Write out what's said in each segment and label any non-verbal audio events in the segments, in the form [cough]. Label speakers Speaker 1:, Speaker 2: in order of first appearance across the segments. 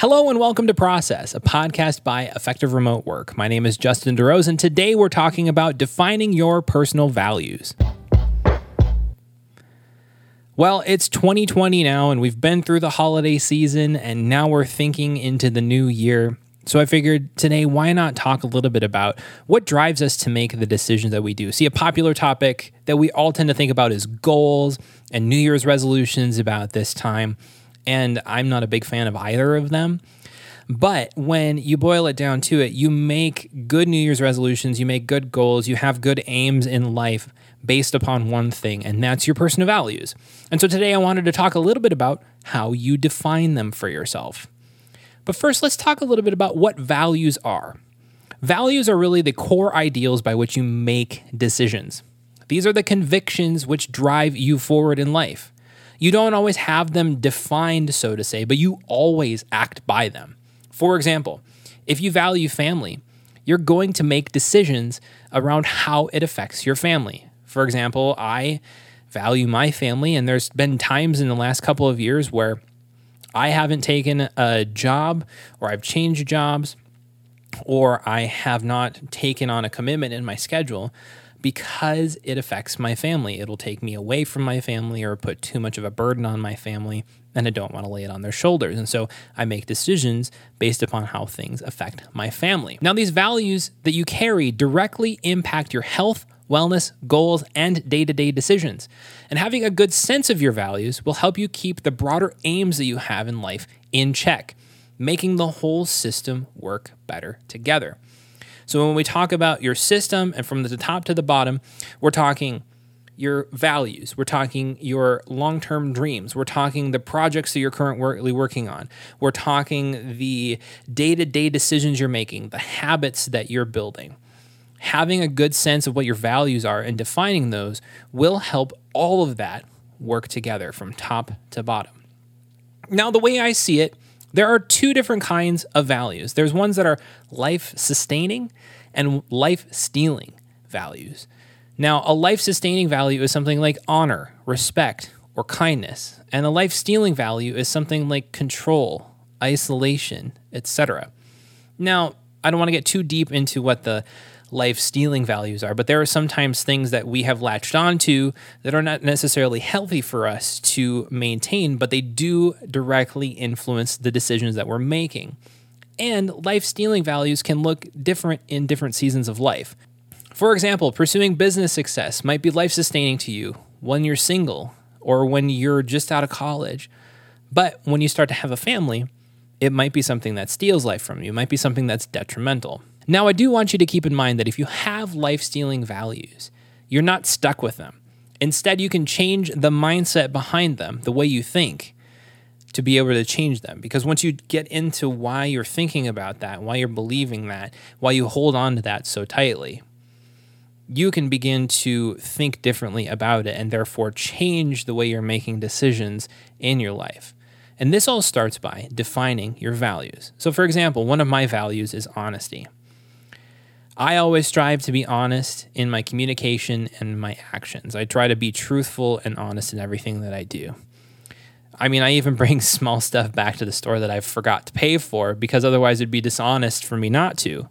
Speaker 1: Hello and welcome to Process, a podcast by Effective Remote Work. My name is Justin DeRose, and today we're talking about defining your personal values. Well, it's 2020 now, and we've been through the holiday season, and now we're thinking into the new year. So I figured today, why not talk a little bit about what drives us to make the decisions that we do? See, a popular topic that we all tend to think about is goals and New Year's resolutions about this time and I'm not a big fan of either of them. But when you boil it down to it, you make good New Year's resolutions, you make good goals, you have good aims in life based upon one thing, and that's your personal values. And so today I wanted to talk a little bit about how you define them for yourself. But first, let's talk a little bit about what values are. Values are really the core ideals by which you make decisions. These are the convictions which drive you forward in life. You don't always have them defined, so to say, but you always act by them. For example, if you value family, you're going to make decisions around how it affects your family. For example, I value my family, and there's been times in the last couple of years where I haven't taken a job or I've changed jobs or I have not taken on a commitment in my schedule because it affects my family. It'll take me away from my family or put too much of a burden on my family, and I don't want to lay it on their shoulders. And so I make decisions based upon how things affect my family. Now, these values that you carry directly impact your health, wellness, goals, and day to day decisions. And having a good sense of your values will help you keep the broader aims that you have in life in check, making the whole system work better together. So when we talk about your system and from the top to the bottom, we're talking your values, we're talking your long term dreams, we're talking the projects that you're currently working on, we're talking the day to day decisions you're making, the habits that you're building. Having a good sense of what your values are and defining those will help all of that work together from top to bottom. Now, the way I see it, there are two different kinds of values. There's ones that are life sustaining and life stealing values. Now, a life sustaining value is something like honor, respect, or kindness, and a life stealing value is something like control, isolation, etc. Now, I don't want to get too deep into what the life stealing values are, but there are sometimes things that we have latched onto that are not necessarily healthy for us to maintain, but they do directly influence the decisions that we're making. And life stealing values can look different in different seasons of life. For example, pursuing business success might be life sustaining to you when you're single or when you're just out of college. But when you start to have a family, it might be something that steals life from you, it might be something that's detrimental. Now, I do want you to keep in mind that if you have life stealing values, you're not stuck with them. Instead, you can change the mindset behind them, the way you think, to be able to change them. Because once you get into why you're thinking about that, why you're believing that, why you hold on to that so tightly, you can begin to think differently about it and therefore change the way you're making decisions in your life. And this all starts by defining your values. So, for example, one of my values is honesty. I always strive to be honest in my communication and my actions. I try to be truthful and honest in everything that I do. I mean, I even [laughs] bring small stuff back to the store that I forgot to pay for because otherwise it'd be dishonest for me not to.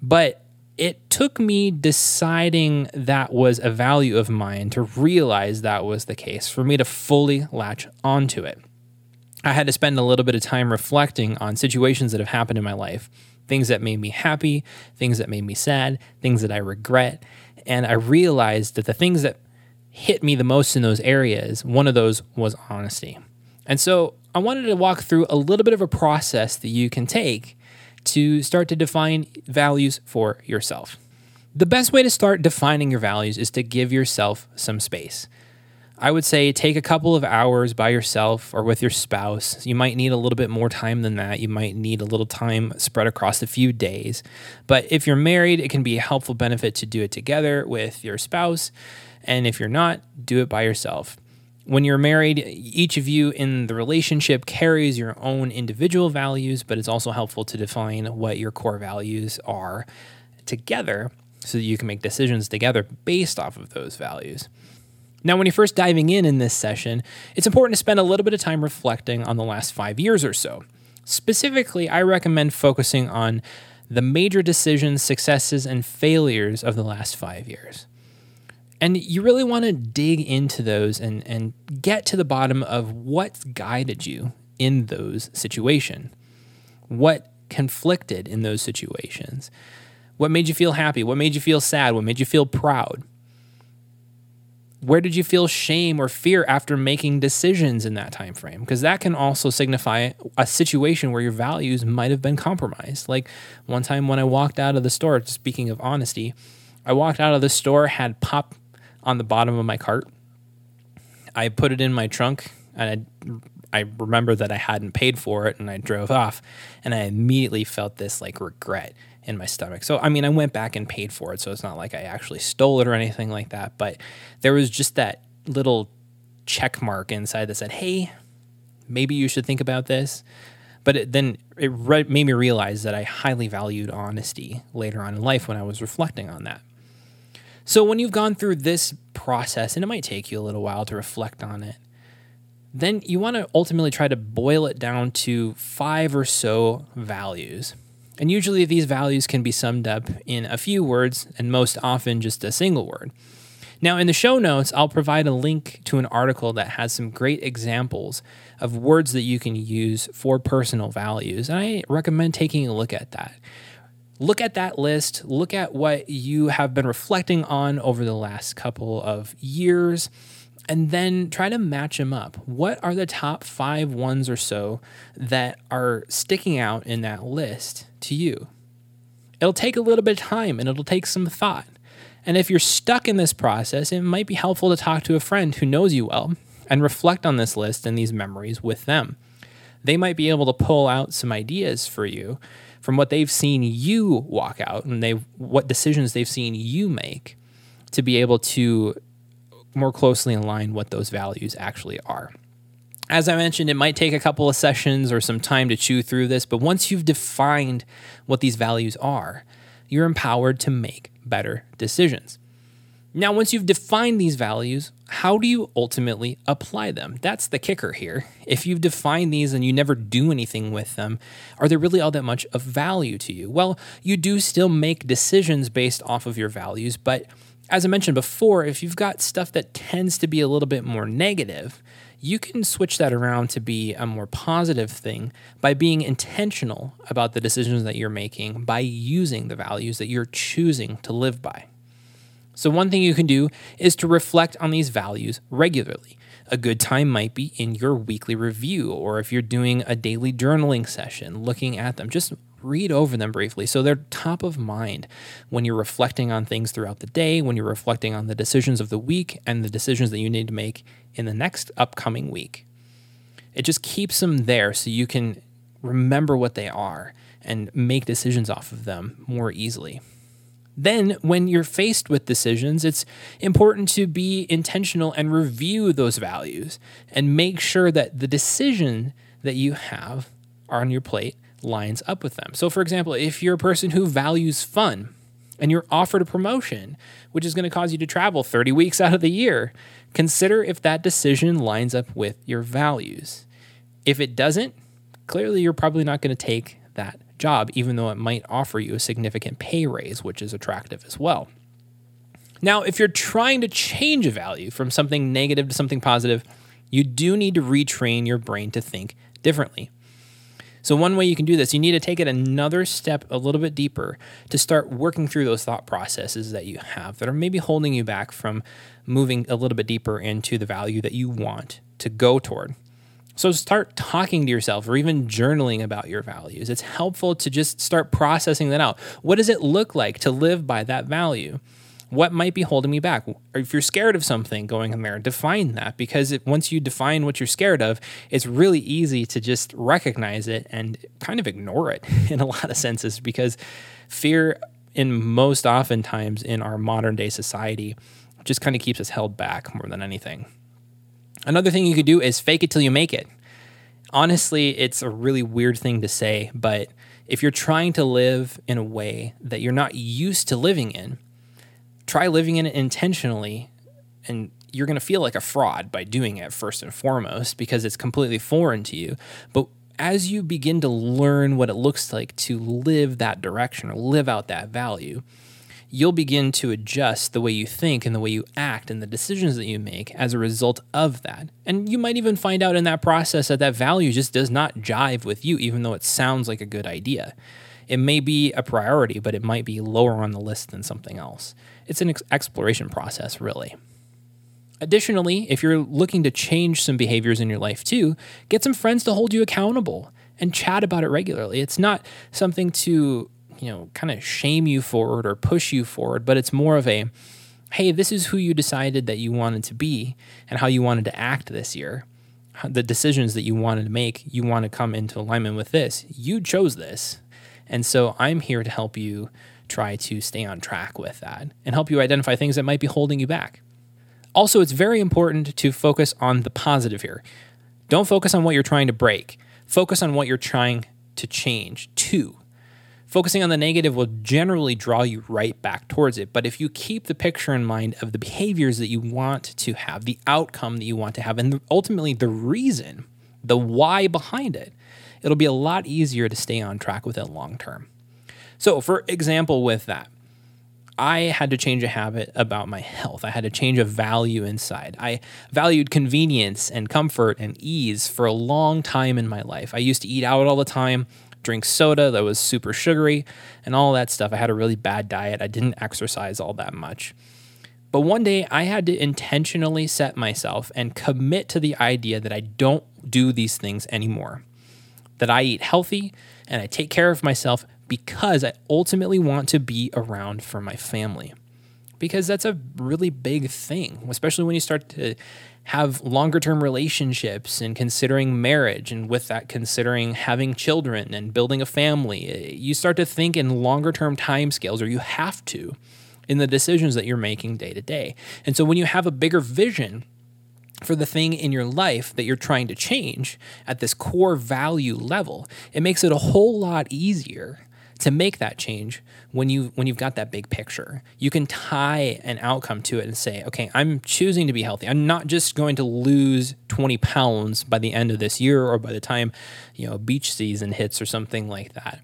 Speaker 1: But it took me deciding that was a value of mine to realize that was the case, for me to fully latch onto it. I had to spend a little bit of time reflecting on situations that have happened in my life things that made me happy, things that made me sad, things that I regret. And I realized that the things that hit me the most in those areas, one of those was honesty. And so I wanted to walk through a little bit of a process that you can take to start to define values for yourself. The best way to start defining your values is to give yourself some space. I would say take a couple of hours by yourself or with your spouse. You might need a little bit more time than that. You might need a little time spread across a few days. But if you're married, it can be a helpful benefit to do it together with your spouse. And if you're not, do it by yourself. When you're married, each of you in the relationship carries your own individual values, but it's also helpful to define what your core values are together so that you can make decisions together based off of those values. Now, when you're first diving in in this session, it's important to spend a little bit of time reflecting on the last five years or so. Specifically, I recommend focusing on the major decisions, successes, and failures of the last five years. And you really want to dig into those and, and get to the bottom of what guided you in those situations. What conflicted in those situations? What made you feel happy? What made you feel sad? What made you feel proud? Where did you feel shame or fear after making decisions in that time frame? Because that can also signify a situation where your values might have been compromised. Like one time when I walked out of the store, speaking of honesty, I walked out of the store, had pop on the bottom of my cart. I put it in my trunk and I, I remember that I hadn't paid for it and I drove off and I immediately felt this like regret in my stomach. So, I mean, I went back and paid for it. So it's not like I actually stole it or anything like that. But there was just that little check mark inside that said, hey, maybe you should think about this. But it, then it re- made me realize that I highly valued honesty later on in life when I was reflecting on that. So, when you've gone through this process, and it might take you a little while to reflect on it, then you want to ultimately try to boil it down to five or so values. And usually these values can be summed up in a few words, and most often just a single word. Now, in the show notes, I'll provide a link to an article that has some great examples of words that you can use for personal values. And I recommend taking a look at that look at that list, look at what you have been reflecting on over the last couple of years, and then try to match them up. What are the top five ones or so that are sticking out in that list to you? It'll take a little bit of time and it'll take some thought. And if you're stuck in this process, it might be helpful to talk to a friend who knows you well and reflect on this list and these memories with them. They might be able to pull out some ideas for you from what they've seen you walk out and they what decisions they've seen you make to be able to more closely align what those values actually are. As I mentioned, it might take a couple of sessions or some time to chew through this, but once you've defined what these values are, you're empowered to make better decisions. Now, once you've defined these values, how do you ultimately apply them? That's the kicker here. If you've defined these and you never do anything with them, are they really all that much of value to you? Well, you do still make decisions based off of your values, but as I mentioned before, if you've got stuff that tends to be a little bit more negative, you can switch that around to be a more positive thing by being intentional about the decisions that you're making by using the values that you're choosing to live by. So, one thing you can do is to reflect on these values regularly. A good time might be in your weekly review, or if you're doing a daily journaling session, looking at them, just read over them briefly so they're top of mind when you're reflecting on things throughout the day, when you're reflecting on the decisions of the week and the decisions that you need to make in the next upcoming week. It just keeps them there so you can remember what they are and make decisions off of them more easily. Then, when you're faced with decisions, it's important to be intentional and review those values and make sure that the decision that you have on your plate lines up with them. So, for example, if you're a person who values fun and you're offered a promotion, which is going to cause you to travel 30 weeks out of the year, consider if that decision lines up with your values. If it doesn't, clearly you're probably not going to take that job, even though it might offer you a significant pay raise, which is attractive as well. Now, if you're trying to change a value from something negative to something positive, you do need to retrain your brain to think differently. So, one way you can do this, you need to take it another step a little bit deeper to start working through those thought processes that you have that are maybe holding you back from moving a little bit deeper into the value that you want to go toward. So start talking to yourself or even journaling about your values. It's helpful to just start processing that out. What does it look like to live by that value? What might be holding me back? If you're scared of something, going in there, define that because it, once you define what you're scared of, it's really easy to just recognize it and kind of ignore it [laughs] in a lot of senses because fear, in most oftentimes in our modern day society, just kind of keeps us held back more than anything. Another thing you could do is fake it till you make it. Honestly, it's a really weird thing to say, but if you're trying to live in a way that you're not used to living in, try living in it intentionally and you're going to feel like a fraud by doing it first and foremost because it's completely foreign to you. But as you begin to learn what it looks like to live that direction or live out that value, you'll begin to adjust the way you think and the way you act and the decisions that you make as a result of that. And you might even find out in that process that that value just does not jive with you, even though it sounds like a good idea. It may be a priority, but it might be lower on the list than something else. It's an ex- exploration process, really. Additionally, if you're looking to change some behaviors in your life too, get some friends to hold you accountable and chat about it regularly. It's not something to, you know, kind of shame you forward or push you forward, but it's more of a, hey, this is who you decided that you wanted to be and how you wanted to act this year. The decisions that you wanted to make, you want to come into alignment with this. You chose this. And so I'm here to help you try to stay on track with that and help you identify things that might be holding you back. Also, it's very important to focus on the positive here. Don't focus on what you're trying to break, focus on what you're trying to change to. Focusing on the negative will generally draw you right back towards it. But if you keep the picture in mind of the behaviors that you want to have, the outcome that you want to have, and ultimately the reason, the why behind it, it'll be a lot easier to stay on track with it long term. So, for example, with that, I had to change a habit about my health. I had to change a value inside. I valued convenience and comfort and ease for a long time in my life. I used to eat out all the time, drink soda that was super sugary, and all that stuff. I had a really bad diet. I didn't exercise all that much. But one day I had to intentionally set myself and commit to the idea that I don't do these things anymore. That I eat healthy and I take care of myself because I ultimately want to be around for my family. Because that's a really big thing, especially when you start to have longer term relationships and considering marriage, and with that, considering having children and building a family. Uh, you start to think in longer term timescales, or you have to, in the decisions that you're making day to day. And so when you have a bigger vision, for the thing in your life that you're trying to change at this core value level, it makes it a whole lot easier to make that change when you when you've got that big picture you can tie an outcome to it and say okay i'm choosing to be healthy. I'm not just going to lose 20 pounds by the end of this year or by the time you know beach season hits or something like that.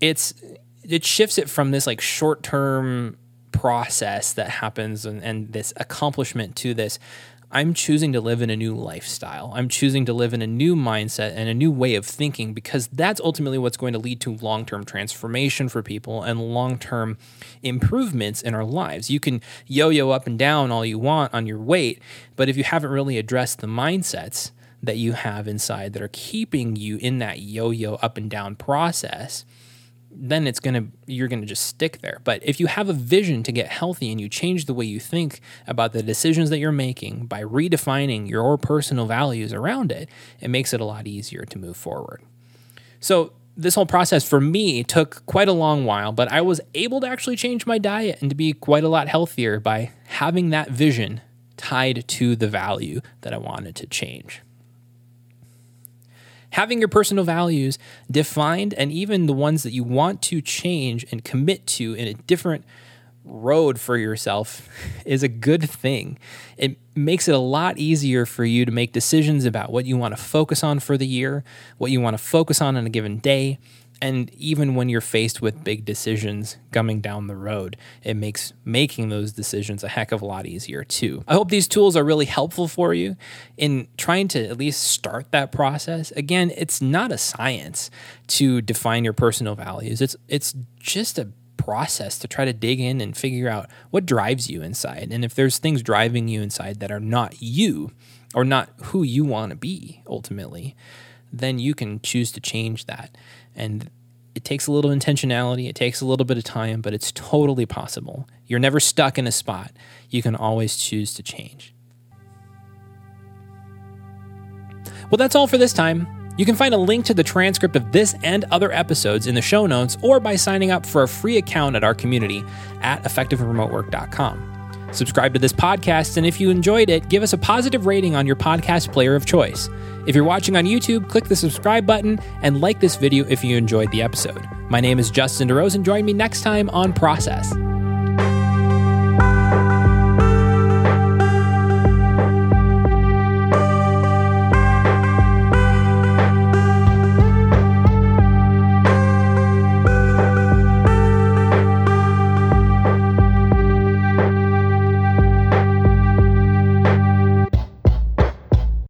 Speaker 1: It's it shifts it from this like short term process that happens and, and this accomplishment to this I'm choosing to live in a new lifestyle. I'm choosing to live in a new mindset and a new way of thinking because that's ultimately what's going to lead to long term transformation for people and long term improvements in our lives. You can yo yo up and down all you want on your weight, but if you haven't really addressed the mindsets that you have inside that are keeping you in that yo yo up and down process, then it's going to you're going to just stick there. But if you have a vision to get healthy and you change the way you think about the decisions that you're making by redefining your personal values around it, it makes it a lot easier to move forward. So, this whole process for me took quite a long while, but I was able to actually change my diet and to be quite a lot healthier by having that vision tied to the value that I wanted to change having your personal values defined and even the ones that you want to change and commit to in a different road for yourself [laughs] is a good thing. It makes it a lot easier for you to make decisions about what you want to focus on for the year, what you want to focus on on a given day, and even when you're faced with big decisions coming down the road, it makes making those decisions a heck of a lot easier too. I hope these tools are really helpful for you in trying to at least start that process. Again, it's not a science to define your personal values. It's it's just a process to try to dig in and figure out what drives you inside. And if there's things driving you inside that are not you or not who you want to be ultimately, then you can choose to change that. And it takes a little intentionality, it takes a little bit of time, but it's totally possible. You're never stuck in a spot. You can always choose to change. Well, that's all for this time. You can find a link to the transcript of this and other episodes in the show notes or by signing up for a free account at our community at effectiveremotework.com. Subscribe to this podcast, and if you enjoyed it, give us a positive rating on your podcast player of choice. If you're watching on YouTube, click the subscribe button and like this video if you enjoyed the episode. My name is Justin DeRose, and join me next time on Process.